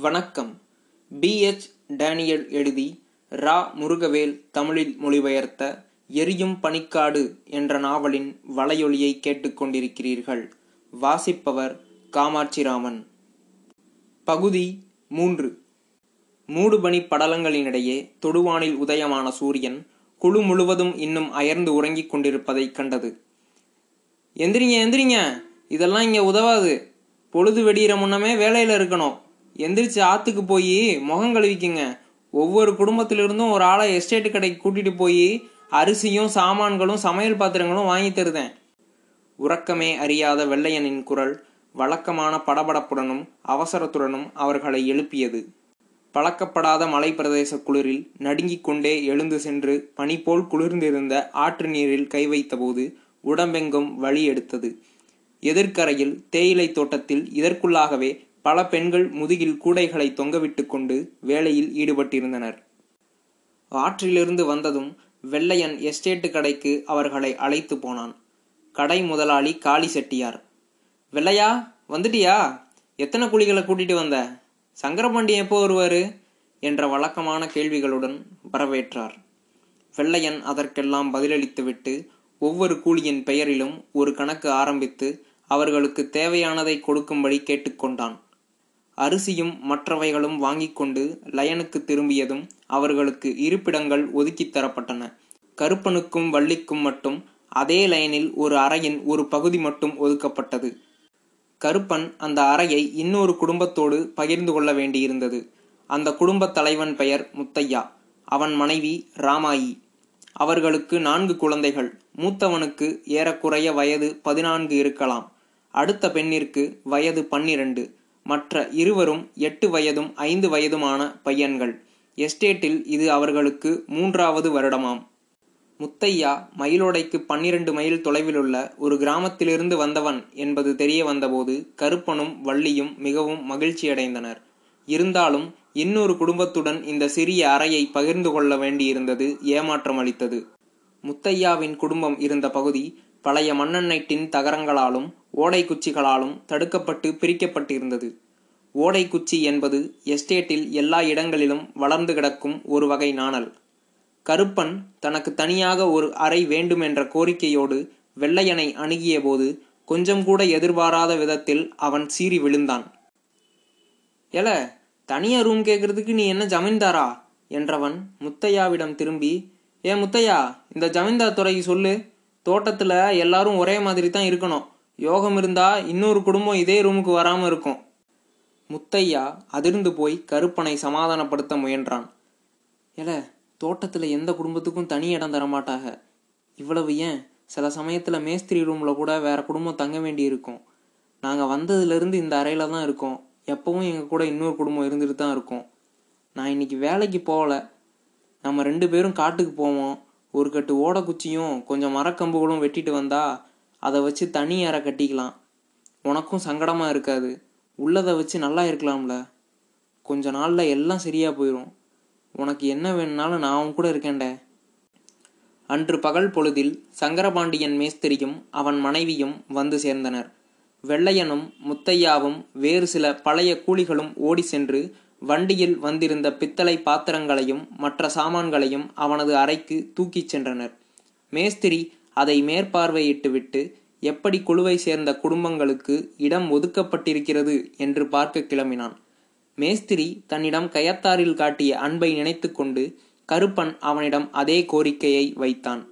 வணக்கம். B. H. Daniel எழுதி ரா. முருகவேல் தமிழில் மொழிபெயர்த்த எரியும் பனிக்காடு என்ற நாவலின் வலையொலியை கேட்டுக்கொண்டிருக்கிறீர்கள். வாசிப்பவர் காமாட்சிராமன். பகுதி மூன்று. மூடுபனி படலங்களினிடையே தொடுவானில் உதயமான சூரியன் குழு முழுவதும் இன்னும் அயர்ந்து உறங்கிக் கொண்டிருப்பதைக் கண்டது. எந்திரிங்க எந்திரிங்க. இதெல்லாம் இங்கே உதவாது. பொழுது வெடிகிற முன்னமே வேலையில் இருக்கணும். எந்திரிச்சு ஆத்துக்கு போய் முகம் கழுவிக்குங்க. ஒவ்வொரு குடும்பத்திலிருந்தும் ஒரு ஆளை எஸ்டேட்டு கடைக்கு கூட்டிட்டு போய் அரிசியும் சாமான்களும் சமையல் பாத்திரங்களும் வாங்கி தருதேன். உறக்கமே அறியாத வெள்ளையனின் குரல் வழக்கமான படபடப்புடனும் அவசரத்துடனும் அவர்களை எழுப்பியது. பழக்கப்படாத மலை பிரதேச குளிரில் நடுங்கிக் கொண்டே எழுந்து சென்று பனி போல் குளிர்ந்திருந்த ஆற்று நீரில் கை வைத்தபோது உடம்பெங்கும் வழி எடுத்தது. எதிர்க்கரையில் தேயிலை தோட்டத்தில் இதற்குள்ளாகவே பல பெண்கள் முதுகில் கூடைகளை தொங்கவிட்டு கொண்டு வேலையில் ஈடுபட்டிருந்தனர். ஆற்றிலிருந்து வந்ததும் வெள்ளையன் எஸ்டேட்டு கடைக்கு அவர்களை அழைத்து போனான். கடை முதலாளி காளி செட்டியார் வெள்ளையா வந்துட்டியா? எத்தனை குழிகளை கூட்டிட்டு வந்த? சங்கரபாண்டி எப்போ வருவார்? என்ற வழக்கமான கேள்விகளுடன் வரவேற்றார். வெள்ளையன் அதற்கெல்லாம் பதிலளித்துவிட்டு ஒவ்வொரு கூலியின் பெயரிலும் ஒரு கணக்கு ஆரம்பித்து அவர்களுக்கு தேவையானதை கொடுக்கும்படி கேட்டுக்கொண்டான் அரிசியும் மற்றவைகளும் வாங்கி கொண்டு லயனுக்கு திரும்பியதும் அவர்களுக்கு இருப்பிடங்கள் ஒதுக்கித் தரப்பட்டன. கருப்பனுக்கும் வள்ளிக்கும் மட்டும் அதே லயனில் ஒரு அறையின் ஒரு பகுதி மட்டும் ஒதுக்கப்பட்டது. கருப்பன் அந்த அறையை இன்னொரு குடும்பத்தோடு பகிர்ந்து கொள்ள வேண்டியிருந்தது. அந்த குடும்பத் தலைவன் பெயர் முத்தையா. அவன் மனைவி ராமாயி. அவர்களுக்கு நான்கு குழந்தைகள். மூத்தவனுக்கு ஏறக்குறைய வயது பதினான்கு இருக்கலாம். அடுத்த பெண்ணிற்கு வயது பன்னிரண்டு. மற்ற இருவரும் எட்டு வயதும் ஐந்து வயதுமான பையன்கள். எஸ்டேட்டில் இது அவர்களுக்கு மூன்றாவது வருடமாம். முத்தையா மயிலோடைக்கு பன்னிரண்டு மைல் தொலைவிலுள்ள ஒரு கிராமத்திலிருந்து வந்தவன் என்பது தெரிய வந்தபோது கருப்பனும் வள்ளியும் மிகவும் மகிழ்ச்சியடைந்தனர். இருந்தாலும் இன்னொரு குடும்பத்துடன் இந்த சிறிய அறையை பகிர்ந்து கொள்ள வேண்டியிருந்தது ஏமாற்றம் அளித்தது முத்தையாவின் குடும்பம் இருந்த பகுதி பழைய மண்ணெண்ணெய் டின் தகரங்களாலும் ஓடை குச்சிகளாலும் தடுக்கப்பட்டு பிரிக்கப்பட்டிருந்தது. ஓடை குச்சி என்பது எஸ்டேட்டில் எல்லா இடங்களிலும் வளர்ந்து கிடக்கும் ஒரு வகை நாணல். கருப்பன் தனக்கு தனியாக ஒரு அறை வேண்டுமென்ற கோரிக்கையோடு வெள்ளையனை அணுகிய போது கொஞ்சம் கூட எதிர்பாராத விதத்தில் அவன் சீறி விழுந்தான். எல தனியா ரூம் கேட்கறதுக்கு நீ என்ன ஜமீன்தாரா? என்றவன் முத்தையாவிடம் திரும்பி ஏ முத்தையா இந்த ஜமீன்தார் துறைக்கு சொல்லு. தோட்டத்தில் எல்லாரும் ஒரே மாதிரி தான் இருக்கணும். யோகம் இருந்தால் இன்னொரு குடும்பம் இதே ரூமுக்கு வராமல் இருக்கும். முத்தையா அதிர்ந்து போய் கருப்பனை சமாதானப்படுத்த முயன்றான். எல தோட்டத்தில் எந்த குடும்பத்துக்கும் தனி இடம் தரமாட்டாக இவ்வளவு ஏன்? சில சமயத்தில் மேஸ்திரி ரூமில் கூட வேற குடும்பம் தங்க வேண்டி இருக்கும். நாங்கள் வந்ததுலேருந்து இந்த அறையில் தான் இருக்கோம். எப்பவும் எங்கள் கூட இன்னொரு குடும்பம் இருந்துட்டு தான் இருக்கும். நான் இன்னைக்கு வேலைக்கு போகல. நம்ம ரெண்டு பேரும் காட்டுக்கு போவோம். ஒரு கட்டு ஓடக்குச்சியும் கொஞ்சம் மரக்கம்புகளும் வெட்டிட்டு வந்தா அதை வச்சு தனி அறை கட்டிக்கலாம். உனக்கும் சங்கடமாக இருக்காது. உள்ளதை வச்சு நல்லா இருக்கலாம்ல. கொஞ்ச நாளில் எல்லாம் சரியாக போயிடும் உனக்கு என்ன வேணும்னாலும் நான் உன் கூட இருக்கேன்டே. அன்று பகல் பொழுதில் சங்கரபாண்டியன் மேஸ்திரியும் அவன் மனைவியும் வந்து சேர்ந்தனர். வெள்ளையனும் முத்தையாவும் வேறு சில பழைய கூலிகளும் ஓடி சென்று வண்டியில் வந்திருந்த பித்தளை பாத்திரங்களையும் மற்ற சாமான்களையும் அவனது அறைக்கு தூக்கிச் சென்றனர். மேஸ்திரி அதை மேற்பார்வையிட்டுவிட்டு எப்படி குழுவை சேர்ந்த குடும்பங்களுக்கு இடம் ஒதுக்கப்பட்டிருக்கிறது? என்று பார்க்க கிளம்பினான். மேஸ்திரி தன்னிடம் கயத்தாரில் காட்டிய அன்பை நினைத்து கொண்டு கருப்பன் அவனிடம் அதே கோரிக்கையை வைத்தான்.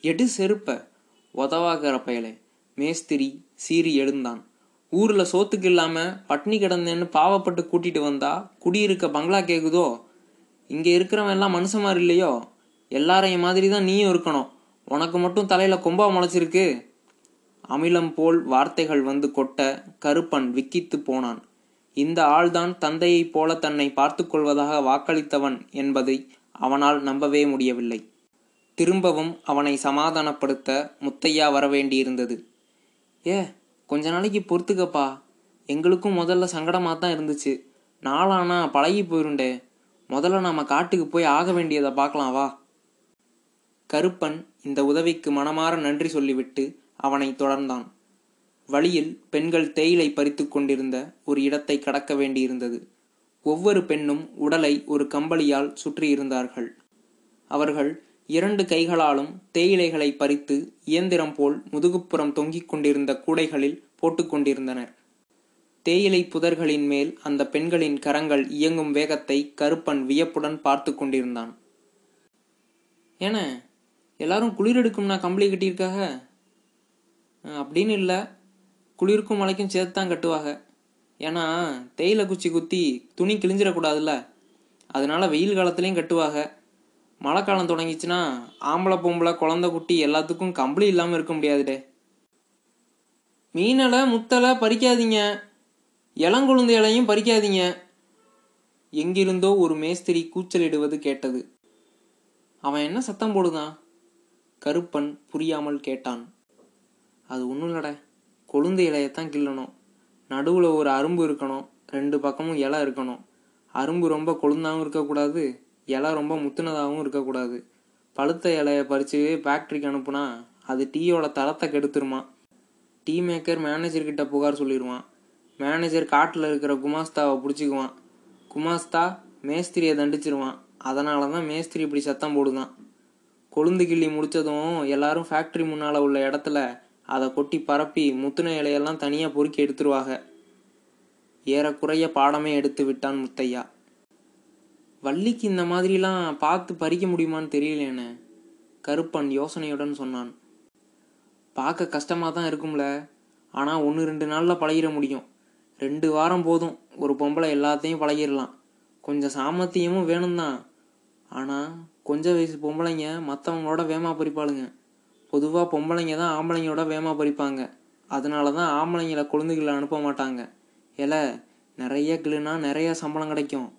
எடு செருப்ப உதவாகிற பயலே மேஸ்திரி சீறி எழுந்தான். ஊரில் சோத்துக்கு இல்லாமல் பட்னி கிடந்தேன்னு பாவப்பட்டு கூட்டிட்டு வந்தா குடியிருக்க பங்களா கேக்குதோ? இங்கே இருக்கிறவன் எல்லாம் மனுஷன் மாதிரி இல்லையோ? எல்லாரையும் மாதிரி தான் நீயும் இருக்கணும். உனக்கு மட்டும் தலையில் கொம்பா முளைச்சிருக்கு. அமிலம் போல் வார்த்தைகள் வந்து கொட்ட கருப்பன் விக்கித்து போனான். இந்த ஆள்தான் தந்தையைப் போல தன்னை பார்த்து கொள்வதாக வாக்களித்தவன் என்பதை அவனால் நம்பவே முடியவில்லை. திரும்பவும் அவனை சமாதானப்படுத்த முத்தையா வரவேண்டியிருந்தது. ஏ கொஞ்ச நாளைக்கு பொறுத்துக்கப்பா. எங்களுக்கும் முதல்ல சங்கடமாக தான் இருந்துச்சு. நாளானா பழகி போயிருண்டே. முதல்ல நாம் காட்டுக்கு போய் ஆக வேண்டியதை பார்க்கலாம் வா. கருப்பன் இந்த உதவிக்கு மனமாற நன்றி சொல்லிவிட்டு அவனை தொடர்ந்தான். வழியில் பெண்கள் தேயிலை பறித்து கொண்டிருந்த ஒரு இடத்தை கடக்க வேண்டியிருந்தது. ஒவ்வொரு பெண்ணும் உடலை ஒரு கம்பளியால் சுற்றியிருந்தார்கள். அவர்கள் இரண்டு கைகளாலும் தேயிலைகளை பறித்து இயந்திரம் போல் முதுகுப்புறம் தொங்கிக் கொண்டிருந்த கூடைகளில் போட்டுக்கொண்டிருந்தனர் தேயிலை புதர்களின் மேல் அந்த பெண்களின் கரங்கள் இயங்கும் வேகத்தை கருப்பன் வியப்புடன் பார்த்து கொண்டிருந்தான். ஏன எல்லாரும் குளிர் எடுக்கும்னா கம்பளி கட்டியிருக்காக? அப்படின்னு இல்லை. குளிருக்கும் மழைக்கும் சேர்த்து தான் கட்டுவாங்க ஏன்னா தேயிலை குச்சி குத்தி துணி கிழிஞ்சிடக்கூடாதுல்ல அதனால வெயில் காலத்துலேயும் கட்டுவாங்க மழை காலம் தொடங்கிச்சுன்னா ஆம்பளை பொம்பளை குழந்த குட்டி எல்லாத்துக்கும் கம்பளி இல்லாமல் இருக்க முடியாதுடே. மீனலை முத்தலை பறிக்காதீங்க. இளங்கொழுந்து இலையும் பறிக்காதீங்க. எங்கிருந்தோ ஒரு மேஸ்திரி கூச்சலிடுவது கேட்டது. அவன் என்ன சத்தம் போடுதான்? கருப்பன் புரியாமல் கேட்டான். அது ஒன்றும் இல்லட. கொழுந்து இலையத்தான் கிள்ளணும். நடுவில் ஒரு அரும்பு இருக்கணும். ரெண்டு பக்கமும் இலை இருக்கணும். அரும்பு ரொம்ப கொழுந்தாகவும் இருக்கக்கூடாது. இலை ரொம்ப முத்துனதாகவும் இருக்கக்கூடாது. பழுத்த இலையை பறித்து ஃபேக்ட்ரிக்கு அனுப்புனா அது டீயோட தரத்தை கெடுத்துருமா? டீ மேக்கர் மேனேஜர்கிட்ட புகார் சொல்லிடுவான் மேனேஜர் காட்டில் இருக்கிற குமாஸ்தாவை பிடிச்சிக்குவான். குமாஸ்தா மேஸ்திரியை தண்டிச்சிருவான். அதனால தான் மேஸ்திரி இப்படி சத்தம் போடுதான். கொழுந்து கிள்ளி முடிச்சதும் எல்லாரும் ஃபேக்ட்ரி முன்னால் உள்ள இடத்துல அதை கொட்டி பரப்பி முத்துன இலையெல்லாம் தனியாக பொறுக்கி எடுத்துருவாங்க. ஏறக்குறைய பாடமே எடுத்து விட்டான் முத்தையா. வள்ளிக்கு இந்த மாதிரிலாம் பார்த்து பறிக்க முடியுமான்னு தெரியலேனே கருப்பன் யோசனையுடன் சொன்னான். பார்க்க கஷ்டமாக தான் இருக்கும்ல. ஆனால் ஒன்று ரெண்டு நாளில் பழகிட முடியும். ரெண்டு வாரம் போதும். ஒரு பொம்பளை எல்லாத்தையும் பழகிடலாம். கொஞ்சம் சாமர்த்தியமும் வேணும் தான் ஆனால் கொஞ்சம் வயசு பொம்பளைங்க மற்றவங்களோட வேமா பறிப்பாளுங்க. பொதுவாக பொம்பளைங்க தான் ஆம்பளைங்களோட வேமா பறிப்பாங்க. அதனால தான் ஆம்பளைங்களை குழந்தைகளை அனுப்ப மாட்டாங்க. ஏல நிறைய கிளுனா நிறைய சம்பளம் கிடைக்கும்.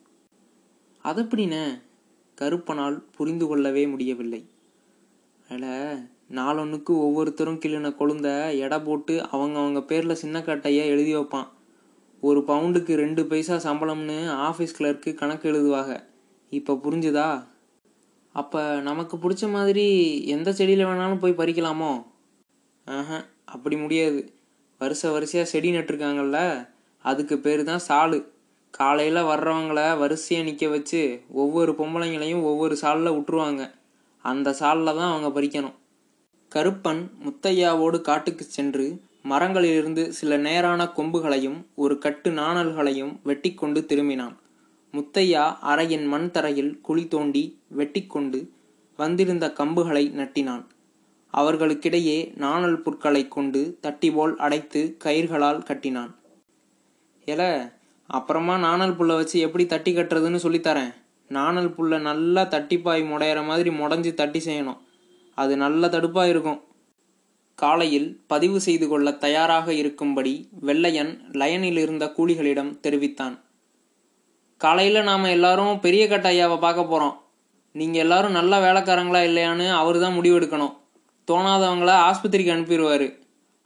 அது எப்படிண்ணே கருப்பனால் புரிந்து கொள்ளவே முடியவில்லை. அதில் நாளொன்றுக்கு ஒவ்வொருத்தரும் கிள்ளின கொழுந்த எடை போட்டு அவங்க அவங்க பேரில் சின்ன கட்டையை எழுதி வைப்பான். ஒரு பவுண்டுக்கு ரெண்டு பைசா சம்பளம்னு ஆஃபீஸ் கிளர்க்கு கணக்கு எழுதுவாங்க இப்போ புரிஞ்சுதா? அப்போ நமக்கு பிடிச்ச மாதிரி எந்த செடியில் வேணாலும் போய் பறிக்கலாமோ? ஆஹா அப்படி முடியாது. வருஷ வரிசையாக செடி நட்டுருக்காங்கல்ல அதுக்கு பேர் தான் சாலு. காலையில் வர்றவங்கள வரிசையாக நிற்க வச்சு ஒவ்வொரு பொம்பளைங்களையும் ஒவ்வொரு சாலில் விட்டுருவாங்க அந்த சாலில் தான் அவங்க பறிக்கணும். கருப்பன் முத்தையாவோடு காட்டுக்கு சென்று மரங்களிலிருந்து சில நேரான கொம்புகளையும் ஒரு கட்டு நாணல்களையும் வெட்டி கொண்டு திரும்பினான். முத்தையா அறையின் மண் தரையில் குழி தோண்டி வெட்டிக்கொண்டு வந்திருந்த கம்புகளை நட்டினான். அவர்களுக்கிடையே நாணல் புற்களை கொண்டு தட்டி போல் அடைத்து கயிர்களால் கட்டினான். எல அப்புறமா நாணல் புல்லை வச்சு எப்படி தட்டி கட்டுறதுன்னு சொல்லித்தரேன். நாணல் புல்லை நல்லா தட்டிப்பாய் முடையிற மாதிரி முடஞ்சி தட்டி செய்யணும். அது நல்ல தடுப்பாக இருக்கும். காலையில் பதிவு செய்து கொள்ள தயாராக இருக்கும்படி வெள்ளையன் லயனில் இருந்த கூலிகளிடம் தெரிவித்தான். காலையில் நாம் எல்லாரும் பெரிய கட்ட ஐயாவை பார்க்க போகிறோம் நீங்கள் எல்லாரும் நல்ல வேலைக்காரங்களா இல்லையான்னு அவர் தான் முடிவெடுக்கணும். தோணாதவங்கள ஆஸ்பத்திரிக்கு அனுப்பிடுவார்.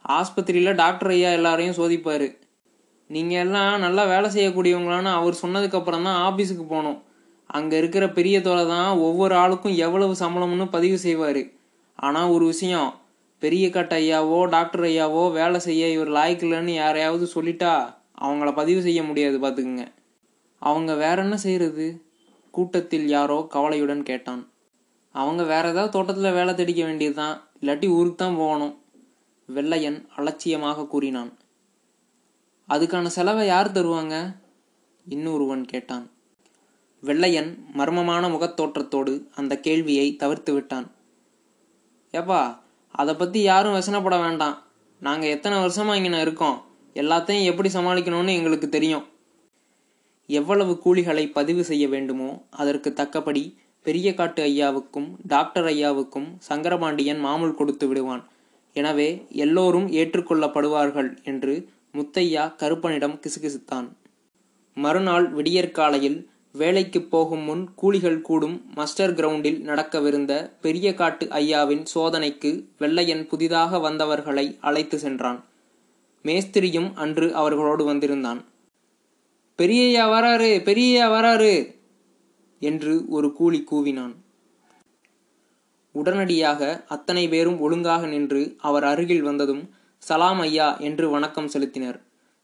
ஆஸ்பத்திரியில் டாக்டர் ஐயா எல்லாரையும் சோதிப்பார். நீங்கள் எல்லாம் நல்லா வேலை செய்யக்கூடியவங்களான்னு அவர் சொன்னதுக்கப்புறம் தான் ஆஃபீஸுக்கு போகணும் அங்கே இருக்கிற பெரிய தொலை தான் ஒவ்வொரு ஆளுக்கும் எவ்வளவு சம்பளம்னு பதிவு செய்வார். ஆனால் ஒரு விஷயம் பெரிய கட்ட ஐயாவோ டாக்டர் ஐயாவோ வேலை செய்ய இவர் லாய்க்கில்லைன்னு யாரையாவது சொல்லிட்டா அவங்கள பதிவு செய்ய முடியாது பார்த்துக்குங்க அவங்க வேற என்ன செய்கிறது கூட்டத்தில் யாரோ கவலையுடன் கேட்டான். அவங்க வேற ஏதாவது தோட்டத்தில் வேலை தேடிக்க வேண்டியதுதான் இல்லாட்டி ஊருக்கு தான் போகணும் வெள்ளையன் அலட்சியமாக கூறினான். அதுக்கான செலவை யார் தருவாங்க? இன்னொருவன் கேட்டான். வெள்ளையன் மர்மமான முகத்தோற்றத்தோடு அந்த கேள்வியை தவிர்த்து விட்டான். ஏப்பா அதை பற்றி யாரும் வசனப்பட வேண்டாம். நாங்கள் எத்தனை வருஷமாக இங்கே இருக்கோம். எல்லாத்தையும் எப்படி சமாளிக்கணும்னு எங்களுக்கு தெரியும். எவ்வளவு கூலிகளை பதிவு செய்ய வேண்டுமோ அதற்கு தக்கபடி பெரிய காட்டு ஐயாவுக்கும் டாக்டர் ஐயாவுக்கும் சங்கரபாண்டியன் மாமூல் கொடுத்து விடுவான். எனவே எல்லோரும் ஏற்றுக்கொள்ளப்படுவார்கள் என்று முத்தையா கருப்பனிடம் கிசுகிசுத்தான். மறுநாள் விடியற்காலையில் வேலைக்கு போகும் முன் கூலிகள் கூடும் மஸ்டர் கிரவுண்டில் நடக்கவிருந்த பெரிய காட்டு ஐயாவின் சோதனைக்கு வெள்ளையன் புதிதாக வந்தவர்களை அழைத்து சென்றான். மேஸ்திரியும் அன்று அவர்களோடு வந்திருந்தான். பெரியய்யா வராரு பெரியய்யா வராரு என்று ஒரு கூலி கூவினான். உடனடியாக அத்தனை பேரும் ஒழுங்காக நின்று அவர் அருகில் வந்ததும் சலாம் ஐயா என்று வணக்கம் செலுத்தினர்.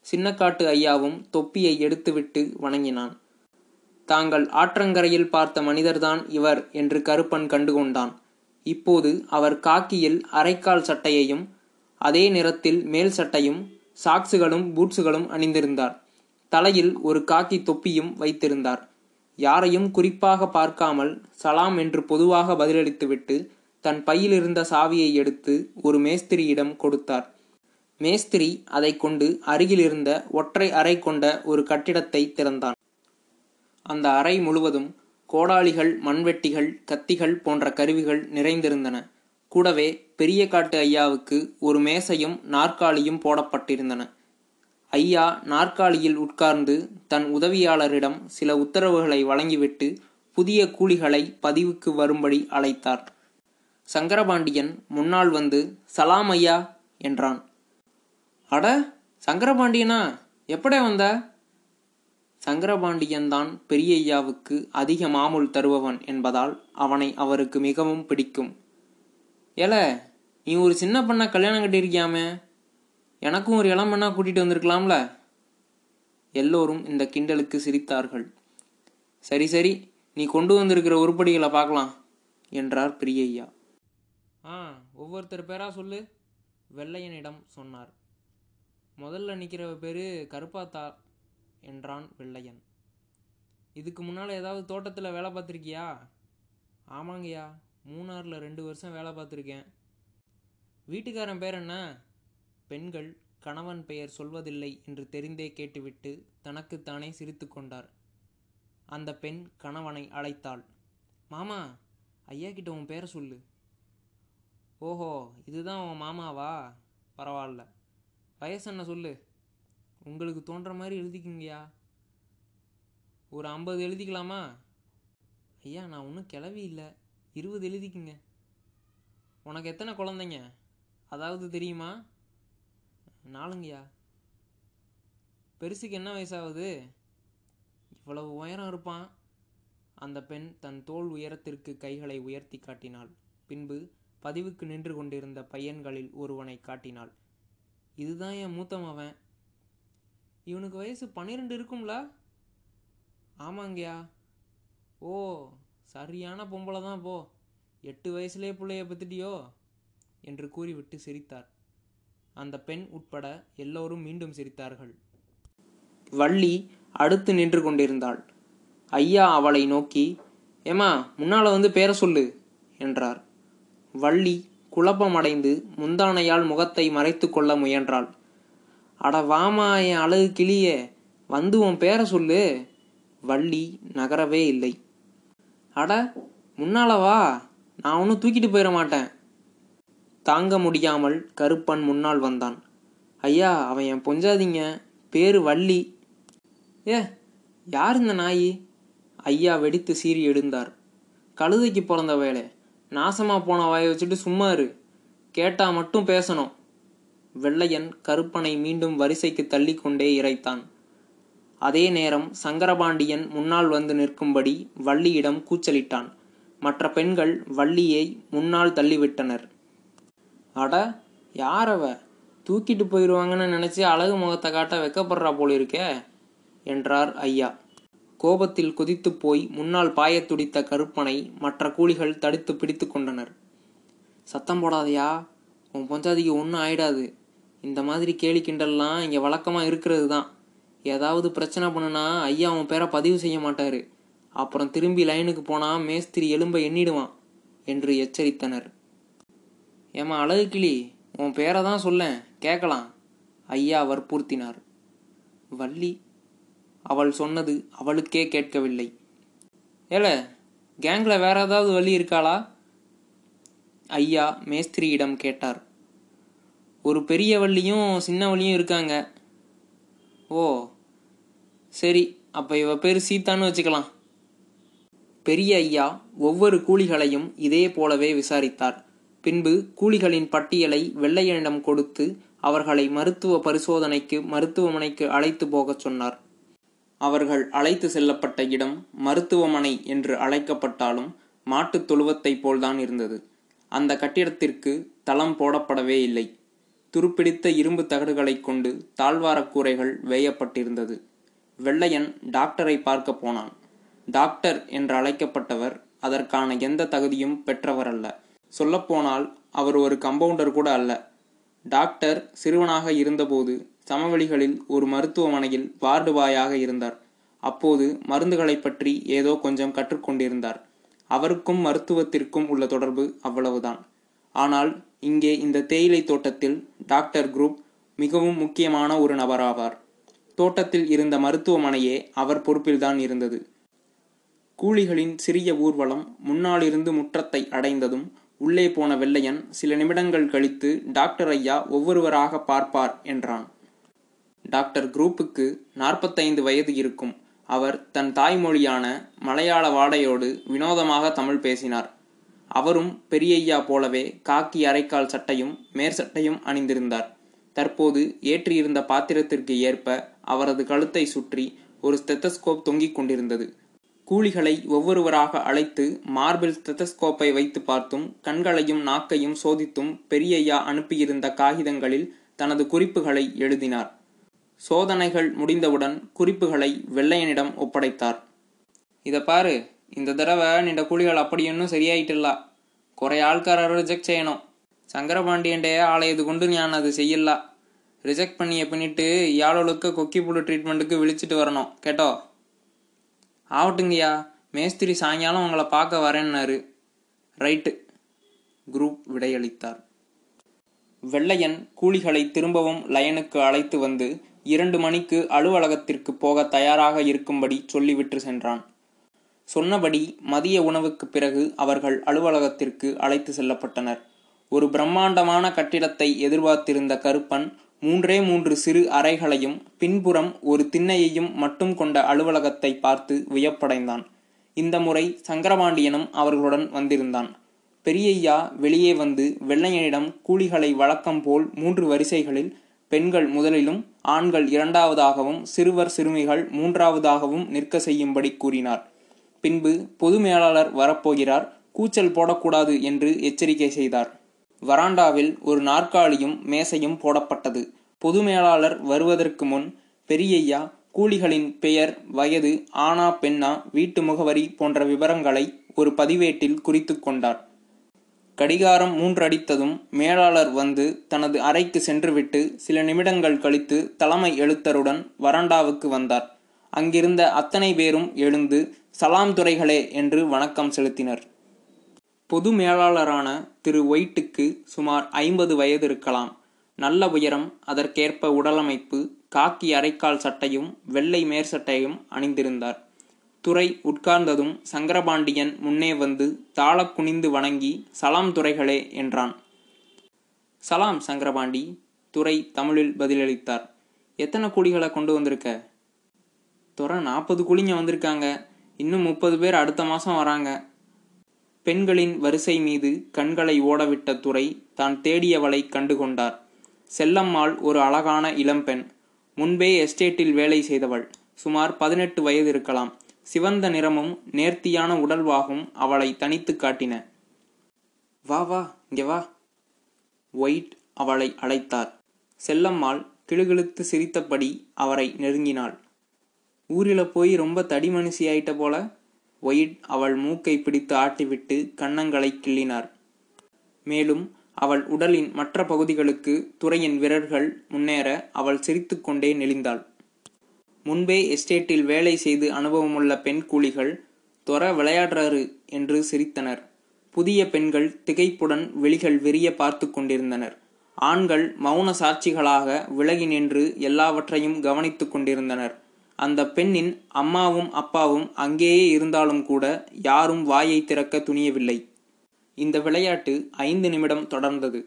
சின்னக்காட்டு ஐயாவும் தொப்பியை எடுத்துவிட்டு வணங்கினான். தாங்கள் ஆற்றங்கரையில் பார்த்த மனிதர்தான் இவர் என்று கருப்பன் கண்டுகொண்டான். இப்போது அவர் காக்கியில் அரைக்கால் சட்டையையும் அதே நிறத்தில் மேல் சட்டையும் சாக்ஸுகளும் பூட்ஸுகளும் அணிந்திருந்தார். தலையில் ஒரு காக்கி தொப்பியும் வைத்திருந்தார். யாரையும் குறிப்பாக பார்க்காமல் சலாம் என்று பொதுவாக பதிலளித்துவிட்டு தன் பையிலிருந்த சாவியை எடுத்து ஒரு மேஸ்திரியிடம் கொடுத்தார். மேஸ்திரி அதை கொண்டு அருகிலிருந்த ஒற்றை அறை கொண்ட ஒரு கட்டிடத்தை திறந்தான். அந்த அறை முழுவதும் கோடாளிகள் மண்வெட்டிகள் கத்திகள் போன்ற கருவிகள் நிறைந்திருந்தன. கூடவே பெரிய காட்டு ஐயாவுக்கு ஒரு மேசையும் நாற்காலியும் போடப்பட்டிருந்தன. ஐயா நாற்காலியில் உட்கார்ந்து தன் உதவியாளரிடம் சில உத்தரவுகளை வழங்கிவிட்டு புதிய கூலிகளை பதிவுக்கு வரும்படி அழைத்தார். சங்கரபாண்டியன் முன்னால் வந்து சலாம் ஐயா என்றான். அட சங்கரபாண்டியனா? எப்படே வந்த? சங்கரபாண்டியன்தான் பெரியய்யாவுக்கு அதிக மாமூல் தருபவன் என்பதால் அவனை அவருக்கு மிகவும் பிடிக்கும். ஏல நீ ஒரு சின்ன பண்ண கல்யாணம் கட்டியிருக்கியாமே? எனக்கும் ஒரு இளம் பண்ணா கூட்டிட்டு வந்திருக்கலாம்ல? எல்லோரும் இந்த கிண்டலுக்கு சிரித்தார்கள். சரி சரி நீ கொண்டு வந்திருக்கிற உருப்படிகளை பார்க்கலாம் என்றார் பெரியய்யா. ஆ ஒவ்வொருத்தர் பேரா சொல்லு வெள்ளையனிடம் சொன்னார். முதல்ல நிற்கிற பேர் கருப்பாத்தா என்றான் வெள்ளையன். இதுக்கு முன்னால் ஏதாவது தோட்டத்தில் வேலை பார்த்துருக்கியா? ஆமாங்கய்யா மூணாரில் ரெண்டு வருஷம் வேலை பார்த்துருக்கேன். வீட்டுக்காரன் பேர் என்ன? பெண்கள் கணவன் பெயர் சொல்வதில்லை என்று தெரிந்தே கேட்டுவிட்டு தனக்குத்தானே சிரித்து கொண்டார். அந்த பெண் கணவனை அழைத்தாள். மாமா ஐயா கிட்ட உன் பேரை சொல்லு. ஓஹோ இதுதான் உன் மாமாவா? பரவாயில்ல. வயசு என்ன சொல்லு. உங்களுக்கு தோன்ற மாதிரி எழுதிக்குங்கய்யா. ஒரு ஐம்பது எழுதிக்கலாமா? ஐயா நான் ஒன்றும் கிளவி இல்லை. இருபது எழுதிக்குங்க. உனக்கு எத்தனை குழந்தைங்க? அதாவது தெரியுமா? நாலுங்கய்யா. பெருசுக்கு என்ன வயசாகுது? இவ்வளவு உயரம் இருப்பான். அந்த பெண் தன் தோல் உயரத்திற்கு கைகளை உயர்த்தி காட்டினாள். பின்பு பதிவுக்கு நின்று கொண்டிருந்த பையன்களில் ஒருவனை காட்டினாள். இதுதான் என் மூத்த மவன். இவனுக்கு வயசு பன்னிரெண்டு இருக்கும்ல? ஆமாங்கய்யா. ஓ சரியான பொம்பளை தான் போ. எட்டு வயசுலே பிள்ளைய பத்துட்டியோ? என்று கூறிவிட்டு சிரித்தார். அந்த பெண் உட்பட எல்லோரும் மீண்டும் சிரித்தார்கள். வள்ளி அடுத்து நின்று கொண்டிருந்தாள். ஐயா அவளை நோக்கி ஏமா முன்னால் வந்து பேர சொல்லு என்றார். வள்ளி குழப்பமடைந்து முந்தானையால் முகத்தை மறைத்து கொள்ள முயன்றாள். அட வாமா என் அழகு கிளியே வந்து உன் பேர சொல்லு. வள்ளி நகரவே இல்லை. அட முன்னாலவா நான் ஒன்றும் தூக்கிட்டு போயிட மாட்டேன். தாங்க முடியாமல் கருப்பன் முன்னால் வந்தான். ஐயா அவன் என் பொஞ்சாதீங்க பேரு வள்ளி. ஏ யார் இந்த நாயி? ஐயா வெடித்து சீறி எழுந்தார். கழுதைக்கு பிறந்த வேலை நாசமாக போன வாயை வச்சுட்டு சும்மா இரு. கேட்டால் மட்டும் பேசணும். வெள்ளையன் கருப்பனை மீண்டும் வரிசைக்கு தள்ளிக்கொண்டே இறைத்தான். அதே நேரம் சங்கரபாண்டியன் முன்னால் வந்து நிற்கும்படி வள்ளியிடம் கூச்சலிட்டான். மற்ற பெண்கள் வள்ளியை முன்னால் தள்ளிவிட்டனர். அட யாரவ தூக்கிட்டு போயிடுவாங்கன்னு நினைச்சு அழகு முகத்தை காட்ட வெக்கப்படுறா போலிருக்கே என்றார் ஐயா. கோபத்தில் குதித்து போய் முன்னால் பாயத் துடித்த கருப்பனை மற்ற கூலிகள் தடுத்து பிடித்து கொண்டனர். சத்தம் போடாதயா உன் பொஞ்சாதிக்கு ஒன்றும் ஆயிடாது. இந்த மாதிரி கேலி கிண்டல்லாம் இங்கே வழக்கமாக இருக்கிறது தான். ஏதாவது பிரச்சனை பண்ணுனா ஐயா உன் பேரை பதிவு செய்ய மாட்டாரு. அப்புறம் திரும்பி லைனுக்கு போனால் மேஸ்திரி எலும்பை எண்ணிடுவான் என்று எச்சரித்தனர். ஏமா அழகு கிளி உன் பேரை தான் சொல்லேன். கேட்கலாம் ஐயா வற்புறுத்தினார். வள்ளி அவள் சொன்னது அவளுக்கே கேட்கவில்லை. ஏல கேங்கில் வேற ஏதாவது வழி இருக்காளா? ஐயா மேஸ்திரியிடம் கேட்டார். ஒரு பெரிய வள்ளியும் சின்ன வள்ளியும் இருக்காங்க. ஓ சரி அப்போ இவ பேர் சீத்தான்னு வச்சுக்கலாம். பெரிய ஐயா ஒவ்வொரு கூலிகளையும் இதே போலவே விசாரித்தார். பின்பு கூலிகளின் பட்டியலை வெள்ளையனிடம் கொடுத்து அவர்களை மருத்துவ பரிசோதனைக்கு மருத்துவமனைக்கு அழைத்து போகச் சொன்னார். அவர்கள் அழைத்து செல்லப்பட்ட இடம் மருத்துவமனை என்று அழைக்கப்பட்டாலும் மாட்டுத் தொழுவத்தைப் போல்தான் இருந்தது. அந்த கட்டிடத்திற்கு தளம் போடப்படவே இல்லை. துருப்பிடித்த இரும்பு தகடுகளைக் கொண்டு தாழ்வாரக் கூரைகள் வேயப்பட்டிருந்தது. வெள்ளையன் டாக்டரை பார்க்க போனான். டாக்டர் என்று அழைக்கப்பட்டவர் அதற்கான எந்த தகுதியும் பெற்றவரல்ல. சொல்லப்போனால் அவர் ஒரு கம்பவுண்டர் கூட அல்ல. டாக்டர் சிறுவனாக இருந்தபோது சமவெளிகளில் ஒரு மருத்துவமனையில் வார்டு பாயாக இருந்தார். அப்போது மருந்துகளைப் பற்றி ஏதோ கொஞ்சம் கற்றுக்கொண்டிருந்தார். அவருக்கும் மருத்துவத்திற்கும் உள்ள தொடர்பு அவ்வளவுதான். ஆனால் இங்கே இந்த தேயிலை தோட்டத்தில் டாக்டர் குரூப் மிகவும் முக்கியமான ஒரு நபராவார். தோட்டத்தில் இருந்த மருத்துவமனையே அவர் பொறுப்பில்தான் இருந்தது. கூலிகளின் சிறிய ஊர்வலம் முன்னாலிருந்து முற்றத்தை அடைந்ததும் உள்ளே போன வெள்ளையன் சில நிமிடங்கள் கழித்து டாக்டர் ஐயா ஒவ்வொருவராக பார்ப்பார் என்றான். டாக்டர் குரூப்புக்கு நாற்பத்தைந்து வயது இருக்கும். அவர் தன் தாய்மொழியான மலையாள வாடையோடு வினோதமாக தமிழ் பேசினார். அவரும் பெரியய்யா போலவே காக்கி அரைக்கால் சட்டையும் மேற்சட்டையும் அணிந்திருந்தார். தற்போது ஏற்றியிருந்த பாத்திரத்திற்கு ஏற்ப அவரது கழுத்தை சுற்றி ஒரு ஸ்டெத்தஸ்கோப் தொங்கிக் கொண்டிருந்தது. கூலிகளை ஒவ்வொருவராக அழைத்து மார்பிள் ஸ்டெத்தஸ்கோப்பை வைத்து பார்த்தும் கண்களையும் நாக்கையும் சோதித்தும் பெரியய்யா அனுப்பியிருந்த காகிதங்களில் தனது குறிப்புகளை எழுதினார். சோதனைகள் முடிந்தவுடன் குறிப்புகளை வெள்ளையனிடம் ஒப்படைத்தார். இதை பாரு இந்த தடவை நின்ற கூலிகள் அப்படி இன்னும் சரியாயிட்டிಲ್ಲ குறை ஆள்காரர் ரிஜெக்ட் செய்யணும். சங்கரபாண்டியன்டே ஆலயது கொண்டு ஞான் அது செய்யல. ரிஜெக்ட் பண்ணிய பின்னிட்டு யாழொழுக்க கொக்கி புழு ட்ரீட்மெண்ட்டுக்கு விழிச்சிட்டு வரணும். கேட்டோ? ஆகட்டுங்கய்யா மேஸ்திரி சாயங்காலம் உங்களை பார்க்க வரேன்னாரு. ரைட்டு. குரூப் விடையளித்தார். வெள்ளையன் கூலிகளை திரும்பவும் லயனுக்கு அழைத்து வந்து இரண்டு மணிக்கு அலுவலகத்திற்கு போக தயாராக இருக்கும்படி சொல்லிவிட்டு சென்றான். சொன்னபடி மதிய உணவுக்கு பிறகு அவர்கள் அலுவலகத்திற்கு அழைத்து செல்லப்பட்டனர். ஒரு பிரம்மாண்டமான கட்டிடத்தை எதிர்பார்த்திருந்த கருப்பன் மூன்றே மூன்று சிறு அறைகளையும் பின்புறம் ஒரு திண்ணையையும் மட்டும் கொண்ட அலுவலகத்தை பார்த்து வியப்படைந்தான். இந்த முறை சங்கரபாண்டியனும் அவர்களுடன் வந்திருந்தான். பெரியய்யா வெளியே வந்து வெள்ளையனிடம் கூலிகளை வழக்கம் போல் மூன்று வரிசைகளில் பெண்கள் முதலிலும் ஆண்கள் இரண்டாவதாகவும் சிறுவர் சிறுமிகள் மூன்றாவதாகவும் நிற்க செய்யும்படி கூறினார். பின்பு பொது மேலாளர் வரப்போகிறார் கூச்சல் போடக்கூடாது என்று எச்சரிக்கை செய்தார். வராண்டாவில் ஒரு நாற்காலியும் மேசையும் போடப்பட்டது. பொது மேலாளர் வருவதற்கு முன் பெரியய்யா கூலிகளின் பெயர் வயது ஆனா பெண்ணா வீட்டு முகவரி போன்ற விவரங்களை ஒரு பதிவேட்டில் குறித்து கொண்டார். கடிகாரம் மூன்றடித்ததும் மேலாளர் வந்து தனது அறைக்கு சென்றுவிட்டு சில நிமிடங்கள் கழித்து தலைமை எழுத்தருடன் வராண்டாவுக்கு வந்தார். அங்கிருந்த அத்தனை பேரும் எழுந்து சலாம் துறைகளே என்று வணக்கம் செலுத்தினர். பொது மேலாளரான திரு ஒயிட்டுக்கு சுமார் ஐம்பது வயது இருக்கலாம். நல்ல உயரம் அதற்கேற்ப உடலமைப்பு காக்கி அரைக்கால் சட்டையும் வெள்ளை மேற்சட்டையும் அணிந்திருந்தார். துரை உட்கார்ந்ததும் சங்கரபாண்டியன் முன்னே வந்து தாளக் குனிந்து வணங்கி சலாம் துறைகளே என்றான். சலாம் சங்கரபாண்டி துரை தமிழில் பதிலளித்தார். எத்தனை கூலிகளை கொண்டு வந்திருக்க? துறை நாற்பது கூலிங்க வந்திருக்காங்க. இன்னும் முப்பது பேர் அடுத்த மாதம் வராங்க. பெண்களின் வரிசை மீது கண்களை ஓடவிட்ட துறை தான் தேடியவளை கண்டுகொண்டார். செல்லம்மாள் ஒரு அழகான இளம்பெண். முன்பே எஸ்டேட்டில் வேலை செய்தவள். சுமார் பதினெட்டு வயது இருக்கலாம். சிவந்த நிறமும் நேர்த்தியான உடல்வாகும் அவளை தனித்து காட்டின. வா வா இங்கே வா. ஒயிட் அவளை அழைத்தார். செல்லம்மாள் கிழுகிழுத்து சிரித்தபடி அவரை நெருங்கினாள். ஊரில போய் ரொம்ப தடி மனுஷி ஆயிட்ட போல? ஒயிட் அவள் மூக்கை பிடித்து ஆட்டிவிட்டு கன்னங்களை கிள்ளினார். மேலும் அவள் உடலின் மற்ற பகுதிகளுக்கு துறையின் விரல்கள் முன்னேற அவள் சிரித்துக்கொண்டே நெளிந்தாள். முன்பே எஸ்டேட்டில் வேலை செய்து அனுபவமுள்ள பெண் கூலிகள் தொர விளையாடுறாரு என்று சிரித்தனர். புதிய பெண்கள் திகைப்புடன் வெளிகள் விரிய பார்த்து கொண்டிருந்தனர். ஆண்கள் மௌன சாட்சிகளாக விலகி நின்று எல்லாவற்றையும் கவனித்து கொண்டிருந்தனர். அந்த பெண்ணின் அம்மாவும் அப்பாவும் அங்கேயே இருந்தாலும் கூட யாரும் வாயை திறக்க துணியவில்லை. இந்த விளையாட்டு ஐந்து நிமிடம் தொடர்ந்தது.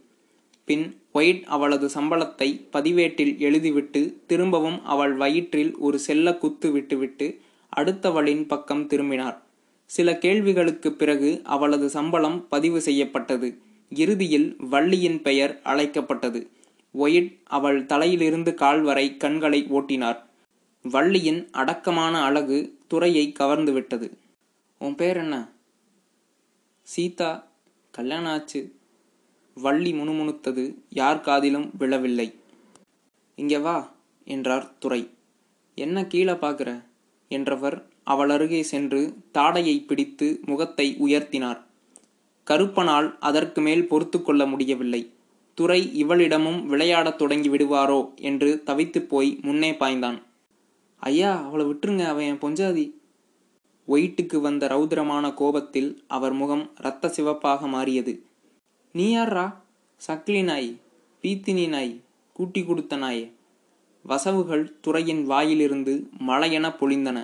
பின் ஒயிட் அவளது சம்பளத்தை பதிவேட்டில் எழுதிவிட்டு திரும்பவும் அவள் வயிற்றில் ஒரு செல்ல குத்து விட்டுவிட்டு அடுத்தவளின் பக்கம் திரும்பினார் சில கேள்விகளுக்கு பிறகு அவளது சம்பளம் பதிவு செய்யப்பட்டது. இறுதியில் வள்ளியின் பெயர் அழைக்கப்பட்டது. ஒயிட் அவள் தலையிலிருந்து கால் வரை கண்களை ஓட்டினார். வள்ளியின் அடக்கமான அழகு துறையை கவர்ந்துவிட்டது. உன் பேர் என்ன? சீதா. கல்யாணம் ஆச்சு. வள்ளி முணுமுணுத்தது யார் காதிலும் விழவில்லை. இங்கே வா என்றார் துறை என்ன கீழே பார்க்குற? என்றவர் அவள் அருகே சென்று தாடையை பிடித்து முகத்தை உயர்த்தினார். கருப்பனால் அதற்கு மேல் பொறுத்து கொள்ள முடியவில்லை. துறை இவளிடமும் விளையாடத் தொடங்கி விடுவாரோ? என்று தவித்துப் போய் முன்னே பாய்ந்தான். ஐயா அவளை விட்டுருங்க அவன் என் பொஞ்சாதி. ஒயிட்டுக்கு வந்த ரௌதிரமான கோபத்தில் அவர் முகம் இரத்த சிவப்பாக மாறியது. நீ யார்ரா சக்லி நாய் பீத்தினி நாய் கூட்டி கொடுத்த நாய் வசவுகள் துறையின் வாயிலிருந்து மழையென பொழிந்தன.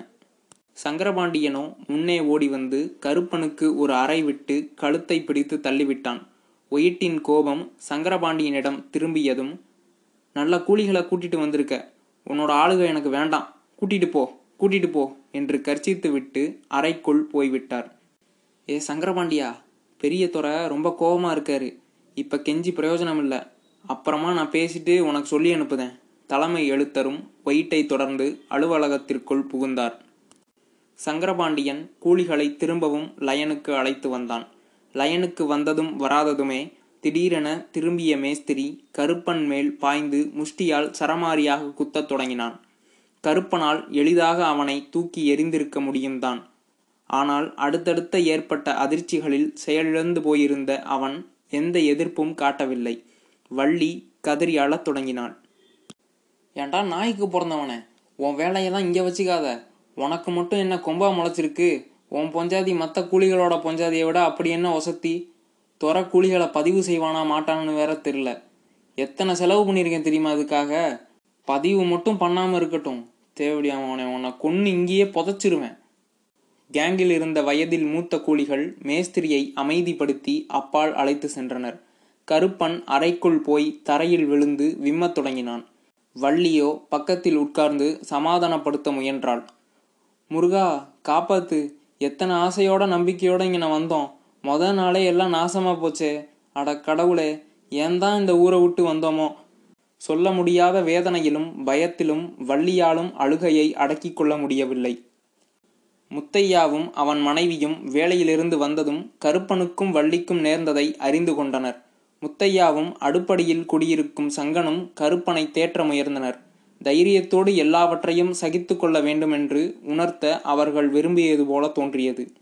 சங்கரபாண்டியனோ முன்னே ஓடி வந்து கருப்பனுக்கு ஒரு அறை விட்டு கழுத்தை பிடித்து தள்ளிவிட்டான். ஒயிட்டின் கோபம் சங்கரபாண்டியனிடம் திரும்பியதும் நல்ல கூலிகளை கூட்டிட்டு வந்திருக்க. உன்னோட ஆளுக எனக்கு வேண்டாம். கூட்டிட்டு போ கூட்டிட்டு போ என்று கர்ச்சித்து விட்டு அறைக்குள் போய்விட்டார். ஏ சங்கரபாண்டியா பெரிய துறை ரொம்ப கோபமாக இருக்காரு. இப்போ கெஞ்சி பிரயோஜனம் இல்லை. அப்புறமா நான் பேசிட்டு உனக்கு சொல்லி அனுப்புதேன். தலைமை எழுத்தரும் ஒயிட்டை தொடர்ந்து அலுவலகத்திற்குள் புகுந்தார். சங்கரபாண்டியன் கூலிகளை திரும்பவும் லயனுக்கு அழைத்து வந்தான். லயனுக்கு வந்ததும் வராததுமே திடீரென திரும்பிய மேஸ்திரி கருப்பன் மேல் பாய்ந்து முஷ்டியால் சரமாரியாக குத்தத் தொடங்கினான். கருப்பனால் எளிதாக அவனை தூக்கி எறிந்திருக்க முடியும்தான். ஆனால் அடுத்தடுத்த ஏற்பட்ட அதிர்ச்சிகளில் செயலிழந்து போயிருந்த அவன் எந்த எதிர்ப்பும் காட்டவில்லை. வள்ளி கதறி அழத் தொடங்கினாள். ஏன்டா நாய்க்கு பிறந்தவனே? உன் வேலையெல்லாம் இங்கே வச்சுக்காத. உனக்கு மட்டும் என்ன கொம்பா முளைச்சிருக்கு? உன் பொஞ்சாதி மற்ற கூலிகளோட பொஞ்சாதியை விட அப்படி என்ன வசதி? துற கூலிகளை பதிவு செய்வானா மாட்டான்னு வேற தெரில எத்தனை செலவு பண்ணியிருக்கேன் தெரியுமா அதுக்காக பதிவு மட்டும் பண்ணாமல் இருக்கட்டும். தேவடியாம உன்னை கொன்று இங்கேயே புதைச்சிருவேன். கேங்கில் இருந்த வயதில் மூத்த கூலிகள் மேஸ்திரியை அமைதிப்படுத்தி அப்பால் அழைத்து சென்றனர். கருப்பன் அறைக்குள் போய் தரையில் விழுந்து விம்மத் தொடங்கினான். வள்ளியோ பக்கத்தில் உட்கார்ந்து சமாதானப்படுத்த முயன்றாள். முருகா காப்பாத்து. எத்தனை ஆசையோட நம்பிக்கையோட இங்கே நான் வந்தோம். மொத நாளே எல்லாம் நாசமா போச்சே. அட கடவுளே ஏன் தான் இந்த ஊரை விட்டு வந்தோமோ? சொல்ல முடியாத வேதனையிலும் பயத்திலும் வள்ளியாலும் அழுகையை அடக்கிக் கொள்ள முடியவில்லை. முத்தையாவும் அவன் மனைவியும் வேலையிலிருந்து வந்ததும் கருப்பனுக்கும் வள்ளிக்கும் நேர்ந்ததை அறிந்து கொண்டனர். முத்தையாவும் அடுப்படியில் குடியிருக்கும் சங்கனும் கருப்பனை தேற்ற முயர்ந்தனர் தைரியத்தோடு எல்லாவற்றையும் சகித்து கொள்ள வேண்டுமென்று உணர்த்த அவர்கள் விரும்பியது போல தோன்றியது.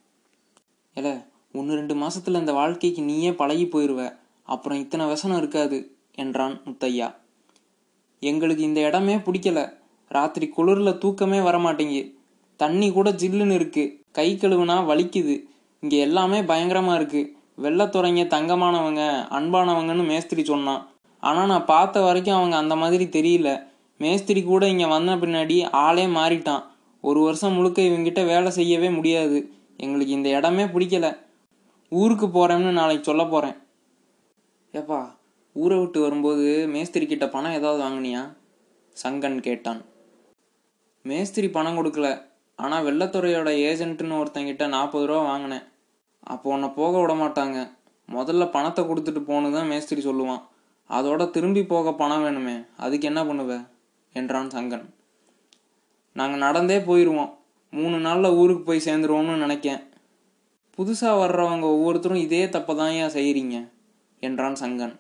எல ஒன்று ரெண்டு மாசத்துல இந்த வாழ்க்கைக்கு நீயே பழகி போயிருவ. அப்புறம் இத்தனை வசனம் இருக்காது என்றான் முத்தையா. எங்களுக்கு இந்த இடமே பிடிக்கல. ராத்திரி குளிரில் தூக்கமே வரமாட்டேங்கு தண்ணி கூட ஜில்லுன்னு இருக்கு. கை கழுவுனா வலிக்குது. இங்க எல்லாமே பயங்கரமா இருக்கு. வெள்ளத்துறைங்க தங்கமானவங்க அன்பானவங்கன்னு மேஸ்திரி சொன்னான் ஆனா நான் பார்த்த வரைக்கும் அவங்க அந்த மாதிரி தெரியல. மேஸ்திரி கூட இங்க வந்த பின்னாடி ஆளே மாறிட்டான். ஒரு வருஷம் முழுக்க இவங்கிட்ட வேலை செய்யவே முடியாது. எங்களுக்கு இந்த இடமே பிடிக்கல. ஊருக்கு போறேன்னு நாளைக்கு சொல்ல போறேன். ஏப்பா ஊரை விட்டு வரும்போது மேஸ்திரி கிட்ட பணம் ஏதாவது வாங்கினியா? சங்கன் கேட்டான். மேஸ்திரி பணம் கொடுக்கல. ஆனால் வெள்ளத்துறையோட ஏஜென்ட்னு ஒருத்தங்கிட்ட நாற்பது ரூபா வாங்கினேன். அப்போ உன்னை போக விட மாட்டாங்க. முதல்ல பணத்தை கொடுத்துட்டு போன்னு தான் மேஸ்திரி சொல்லுவான். அதோட திரும்பி போக பணம் வேணுமே அதுக்கு என்ன பண்ணுவ? என்றான் சங்கன். நாங்கள் நடந்தே போயிடுவோம் மூணு நாளில் ஊருக்கு போய் சேர்ந்துருவோம்னு நினைக்கேன். புதுசாக வர்றவங்க ஒவ்வொருத்தரும் இதே தப்பை தான் ஏன் செய்கிறீங்க என்றான் சங்கன்.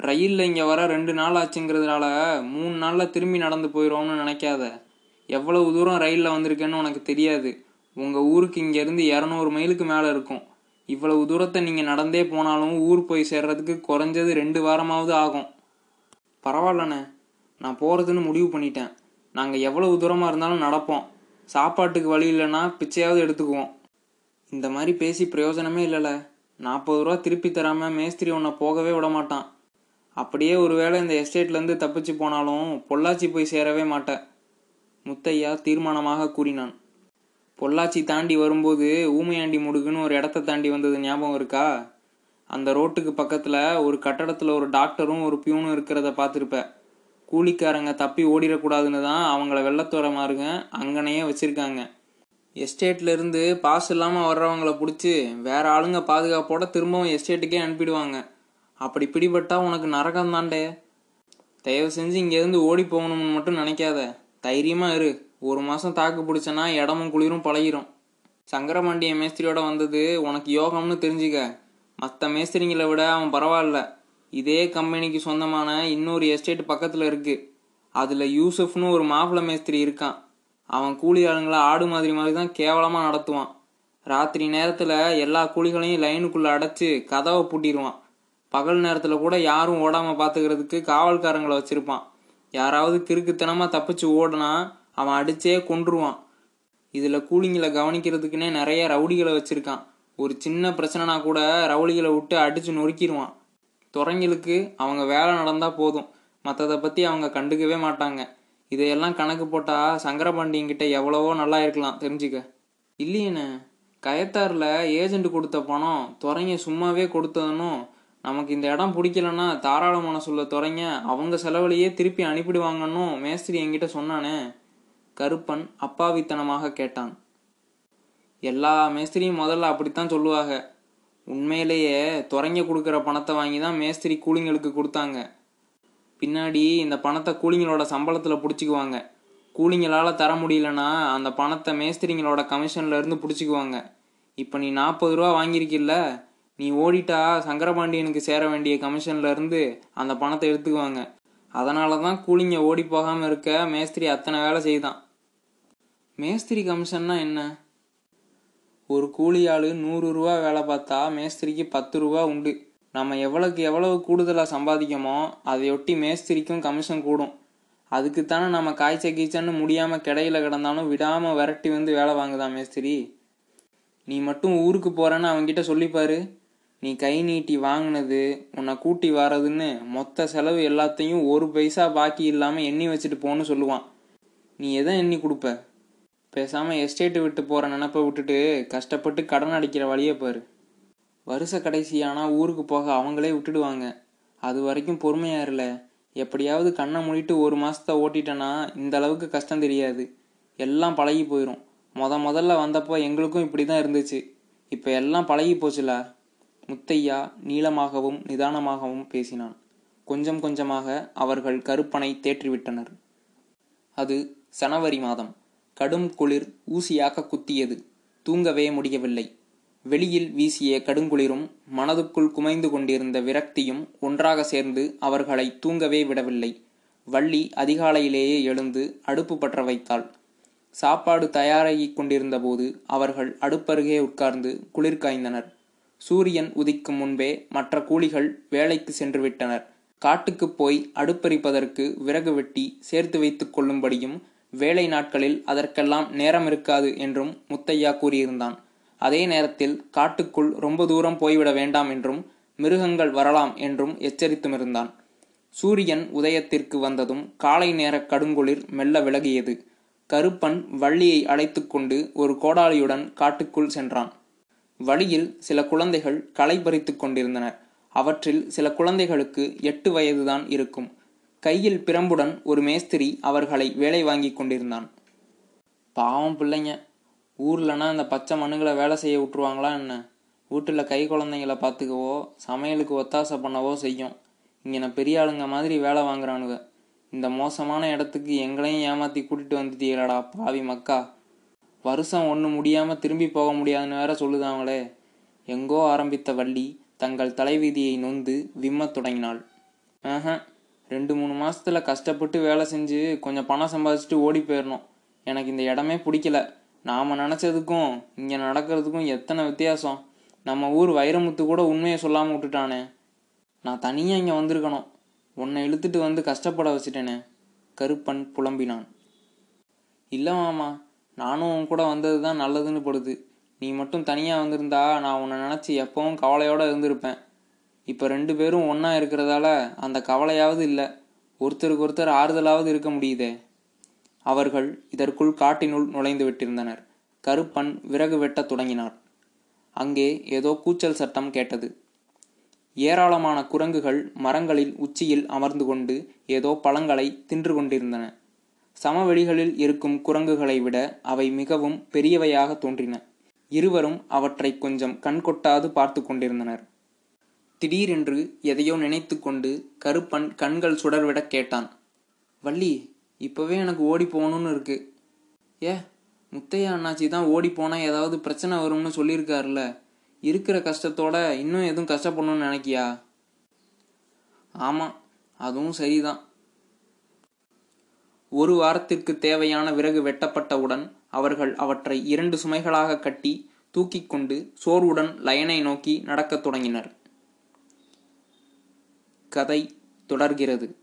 ரயிலில் இங்கே வர ரெண்டு நாள் ஆச்சுங்கிறதுனால மூணு நாளில் திரும்பி நடந்து போயிடுவோம்னு நினைக்காத. எவ்வளவு தூரம் ரயிலில் வந்திருக்கேன்னு உனக்கு தெரியாது. உங்கள் ஊருக்கு இங்கேருந்து இரநூறு மைலுக்கு மேலே இருக்கும். இவ்வளவு தூரத்தை நீங்கள் நடந்தே போனாலும் ஊர் போய் சேர்றதுக்கு குறைஞ்சது ரெண்டு வாரமாவது ஆகும். பரவாயில்லண்ணே. நான் போகிறதுன்னு முடிவு பண்ணிட்டேன். நாங்கள் எவ்வளவு தூரமாக இருந்தாலும் நடப்போம். சாப்பாட்டுக்கு வழி இல்லைன்னா பிச்சையாவது எடுத்துக்குவோம். இந்த மாதிரி பேசி பிரயோஜனமே இல்லைல்ல நாற்பது ரூபா திருப்பி தராமல் மேஸ்திரி உன்னை போகவே விட மாட்டான். அப்படியே ஒருவேளை இந்த எஸ்டேட்லேருந்து தப்பிச்சு போனாலும் பொள்ளாச்சி போய் சேரவே மாட்டேன். முத்தையா தீர்மானமாக கூறினான். பொள்ளாச்சி தாண்டி வரும்போது ஊமையாண்டி முடுகுன்னு ஒரு இடத்த தாண்டி வந்தது ஞாபகம் இருக்கா? அந்த ரோட்டுக்கு பக்கத்தில் ஒரு கட்டடத்தில் ஒரு டாக்டரும் ஒரு பியூனும் இருக்கிறத பார்த்துருப்ப. கூலிக்காரங்க தப்பி ஓடிடக்கூடாதுன்னு தான் அவங்கள வெள்ளத்தோர மாருங்க அங்கனையே வச்சுருக்காங்க. எஸ்டேட்லேருந்து பாஸ் இல்லாமல் வர்றவங்கள பிடிச்சி வேற ஆளுங்க பாதுகாப்போட திரும்பவும் எஸ்டேட்டுக்கே அனுப்பிடுவாங்க. அப்படி பிடிபட்டா உனக்கு நரகம் தாண்டே தயவு செஞ்சு இங்கேருந்து ஓடி போகணும்னு மட்டும் நினைக்காத. தைரியமாக இரு. ஒரு மாதம் தாக்கு பிடிச்சனா இடமும் குளிரும் பழகிரும். சங்கரமண்டிய மேஸ்திரியோட வந்தது உனக்கு யோகம்னு தெரிஞ்சுக்க. மற்ற மேஸ்திரிங்களை விட அவன் பரவாயில்ல. இதே கம்பெனிக்கு சொந்தமான இன்னொரு எஸ்டேட் பக்கத்தில் இருக்கு. அதில் யூசுஃப்னு ஒரு மாப்பிள மேஸ்திரி இருக்கான். அவன் கூலி ஆளுங்களை ஆடு மாதிரி மாதிரி தான் கேவலமாக நடத்துவான். ராத்திரி நேரத்தில் எல்லா கூலிகளையும் லைனுக்குள்ளே அடைச்சி கதவை பூட்டிடுவான் பகல் நேரத்தில் கூட யாரும் ஓடாமல் பார்த்துக்கிறதுக்கு காவல்காரங்களை வச்சுருப்பான். யாராவது கிறுக்குத்தனமாக தப்பிச்சு ஓடினா அவன் அடிச்சே கொன்றுவான். இதில் கூலிங்களை கவனிக்கிறதுக்குன்னே நிறைய ரவுடிகளை வச்சுருக்கான். ஒரு சின்ன பிரச்சனைனா கூட ரவுடிகளை விட்டு அடித்து நொறுக்கிடுவான் துறங்களுக்கு அவங்க வேலை நடந்தால் போதும். மற்றதை பற்றி அவங்க கண்டுக்கவே மாட்டாங்க. இதையெல்லாம் கணக்கு போட்டால் சங்கரபாண்டியங்கிட்ட எவ்வளவோ நல்லா இருக்கலாம் தெரிஞ்சுக்க. இல்லையேண்ணே கயத்தாரில் ஏஜெண்ட் கொடுத்த பணம் துறைங்க சும்மாவே கொடுத்ததுன்னும் நமக்கு இந்த இடம் பிடிக்கலன்னா தாராள மனசுள்ள துறைங்க. அவங்க செலவுலையே திருப்பி அனுப்பிடுவாங்கன்னு மேஸ்திரி என்கிட்ட சொன்னானே. கருப்பன் அப்பாவித்தனமாக கேட்டான். எல்லா மேஸ்திரியும் முதல்ல அப்படித்தான் சொல்லுவாங்க. உண்மையிலேயே துறைங்க கொடுக்குற பணத்தை வாங்கி தான் மேஸ்திரி கூலிங்களுக்கு கொடுத்தாங்க. பின்னாடி இந்த பணத்தை கூலிங்களோட சம்பளத்தில் பிடிச்சிக்குவாங்க. கூலிங்களால் தர முடியலன்னா அந்த பணத்தை மேஸ்திரிங்களோட கமிஷன்லேருந்து பிடிச்சிக்குவாங்க. இப்போ நீ நாற்பது ரூபா வாங்கியிருக்கில்ல? நீ ஓடிட்டா சங்கரபாண்டியனுக்கு சேர வேண்டிய கமிஷன்லேருந்து அந்த பணத்தை எடுத்துக்குவாங்க. அதனால தான் கூலிங்க ஓடி போகாமல் இருக்க மேஸ்திரி அத்தனை வேலை செய்தான். மேஸ்திரி கமிஷன்னா என்ன? ஒரு கூலி ஆள் நூறு ரூபா வேலை பார்த்தா மேஸ்திரிக்கு பத்து ரூபா உண்டு. நம்ம எவ்வளவுக்கு எவ்வளவு கூடுதலாக சம்பாதிக்கமோ அதையொட்டி மேஸ்திரிக்கும் கமிஷன் கூடும். அதுக்குத்தானே நம்ம காய்ச்ச கீச்சன்னு முடியாமல் கிடையில கிடந்தாலும் விடாமல் விரட்டி வந்து வேலை வாங்குதான் மேஸ்திரி. நீ மட்டும் ஊருக்கு போறேன்னு அவன்கிட்ட சொல்லிப்பாரு. நீ கை நீட்டி வாங்கினது உன்னை கூட்டி வரதுன்னு மொத்த செலவு எல்லாத்தையும் ஒரு பைசா பாக்கி இல்லாமல் எண்ணி வச்சுட்டு போன்னு சொல்லுவான். நீ எதை எண்ணி கொடுப்ப? பேசாமல் எஸ்டேட்டு விட்டு போகிற நினப்பை விட்டுட்டு கஷ்டப்பட்டு கடன் அடிக்கிற வழியை பாரு. வருஷ கடைசியானா ஊருக்கு போக அவங்களே விட்டுடுவாங்க. அது வரைக்கும் பொறுமையாக இருல எப்படியாவது கண்ணை மூடிட்டு ஒரு மாதத்தை ஓட்டிட்டேன்னா இந்த அளவுக்கு கஷ்டம் தெரியாது. எல்லாம் பழகி போயிடும் முத முதல்ல வந்தப்போ எங்களுக்கும் இப்படி தான் இருந்துச்சு. இப்போ எல்லாம் பழகி போச்சுல? முத்தையா நீளமாகவும் நிதானமாகவும் பேசினான். கொஞ்சம் கொஞ்சமாக அவர்கள் கருப்பனை தேற்றிவிட்டனர். அது சனவரி மாதம். கடும் குளிர் ஊசியாக குத்தியது. தூங்கவே முடியவில்லை. வெளியில் வீசிய கடுங்குளிரும் மனதுக்குள் குமைந்து கொண்டிருந்த விரக்தியும் ஒன்றாக சேர்ந்து அவர்களை தூங்கவே விடவில்லை. வள்ளி அதிகாலையிலேயே எழுந்து அடுப்பு பற்ற வைத்தாள். சாப்பாடு தயாராகிக் கொண்டிருந்தபோது அவர்கள் அடுப்பருகே உட்கார்ந்து குளிர் காய்ந்தனர். சூரியன் உதிக்கும் முன்பே மற்ற கூலிகள் வேலைக்கு சென்று விட்டனர் காட்டுக்குப் போய் அடுப்பறிப்பதற்கு விறகு வெட்டி சேர்த்து வைத்துக் கொள்ளும்படியும் வேலை நாட்களில் அதற்கெல்லாம் நேரம் இருக்காது என்றும் முத்தையா கூறியிருந்தான். அதே நேரத்தில் காட்டுக்குள் ரொம்ப தூரம் போய்விட வேண்டாம் என்றும் மிருகங்கள் வரலாம் என்றும் எச்சரித்துமிருந்தான். சூரியன் உதயத்திற்கு வந்ததும் காலை நேர கடுங்குளிர் மெல்ல விலகியது. கருப்பன் வள்ளியை அழைத்து கொண்டு ஒரு கோடாலியுடன் காட்டுக்குள் சென்றான். வழியில் சில குழந்தைகள் களை பறித்து கொண்டிருந்தனர் அவற்றில் சில குழந்தைகளுக்கு எட்டு வயதுதான் இருக்கும். கையில் பிரம்புடன் ஒரு மேஸ்திரி அவர்களை வேலை வாங்கி கொண்டிருந்தான். பாவம் பிள்ளைங்க. ஊர்லனா இந்த பச்சை மண்ணுகளை வேலை செய்ய விட்டுருவாங்களா என்ன? வீட்டில் கை குழந்தைங்கள பார்த்துக்கவோ சமையலுக்கு ஒத்தாசை பண்ணவோ செய்யும். இங்கே நான் பெரிய ஆளுங்க மாதிரி வேலை வாங்குறானுங்க இந்த மோசமான இடத்துக்கு எங்களையும் ஏமாற்றி கூட்டிகிட்டு வந்துட்டீங்களாடா பாவி மக்கா. வருஷம் ஒன்று முடியாமல் திரும்பி போக முடியாதுன்னு வேற சொல்லுதாங்களே. எங்கோ ஆரம்பித்த வள்ளி தங்கள் தலைவிதியை நொந்து விம்மத் தொடங்கினாள். ஆஹ ரெண்டு மூணு மாசத்துல கஷ்டப்பட்டு வேலை செஞ்சு கொஞ்சம் பணம் சம்பாதிச்சுட்டு ஓடி போயிடணும் எனக்கு இந்த இடமே பிடிக்கல. நாம நினச்சதுக்கும் இங்க நடக்கிறதுக்கும் எத்தனை வித்தியாசம். நம்ம ஊர் வைரமுத்து கூட உண்மையை சொல்லாம விட்டுட்டானே. நான் தனியா இங்க வந்திருக்கணும். உன்னை இழுத்துட்டு வந்து கஷ்டப்பட வச்சுட்டேனே. கருப்பன் புலம்பினான். இல்லை மாமா நானும் உன் கூட வந்தது தான் நல்லதுன்னு படுது. நீ மட்டும் தனியாக வந்திருந்தா நான் உன்னை நினச்சி எப்பவும் கவலையோடு இருந்திருப்பேன். இப்போ ரெண்டு பேரும் ஒன்றா இருக்கிறதால அந்த கவலையாவது இல்லை. ஒருத்தருக்கு ஒருத்தர் ஆறுதலாவது இருக்க முடியுதே. அவர்கள் இதற்குள் காட்டினுள் நுழைந்து விட்டிருந்தனர். கருப்பன் விறகு வெட்டத் தொடங்கினார் அங்கே ஏதோ கூச்சல் சட்டம் கேட்டது. ஏராளமான குரங்குகள் மரங்களில் உச்சியில் அமர்ந்து கொண்டு ஏதோ பழங்களை தின்று கொண்டிருந்தன. சமவெளிகளில் இருக்கும் குரங்குகளை விட அவை மிகவும் பெரியவையாக தோன்றின. இருவரும் அவற்றை கொஞ்சம் கண்கொட்டாது பார்த்து கொண்டிருந்தனர். திடீரென்று எதையோ நினைத்து கொண்டு கருப்பன் கண்கள் சுடர்விட கேட்டான். வள்ளி இப்பவே எனக்கு ஓடி போகணும்னு இருக்கு. ஏ முத்தையா அண்ணாச்சி தான் ஓடி போனா ஏதாவது பிரச்சனை வரும்னு சொல்லியிருக்காருல்ல. இருக்கிற கஷ்டத்தோட இன்னும் எதுவும் கஷ்டப்படணும்னு நினைக்கியா? ஆமாம் அதுவும் சரிதான். ஒரு வாரத்திற்கு தேவையான விறகு வெட்டப்பட்டவுடன் அவர்கள் அவற்றை இரண்டு சுமைகளாக கட்டி தூக்கிக் கொண்டு சோர்வுடன் லயனை நோக்கி நடக்கத் தொடங்கினர். கதை தொடர்கிறது.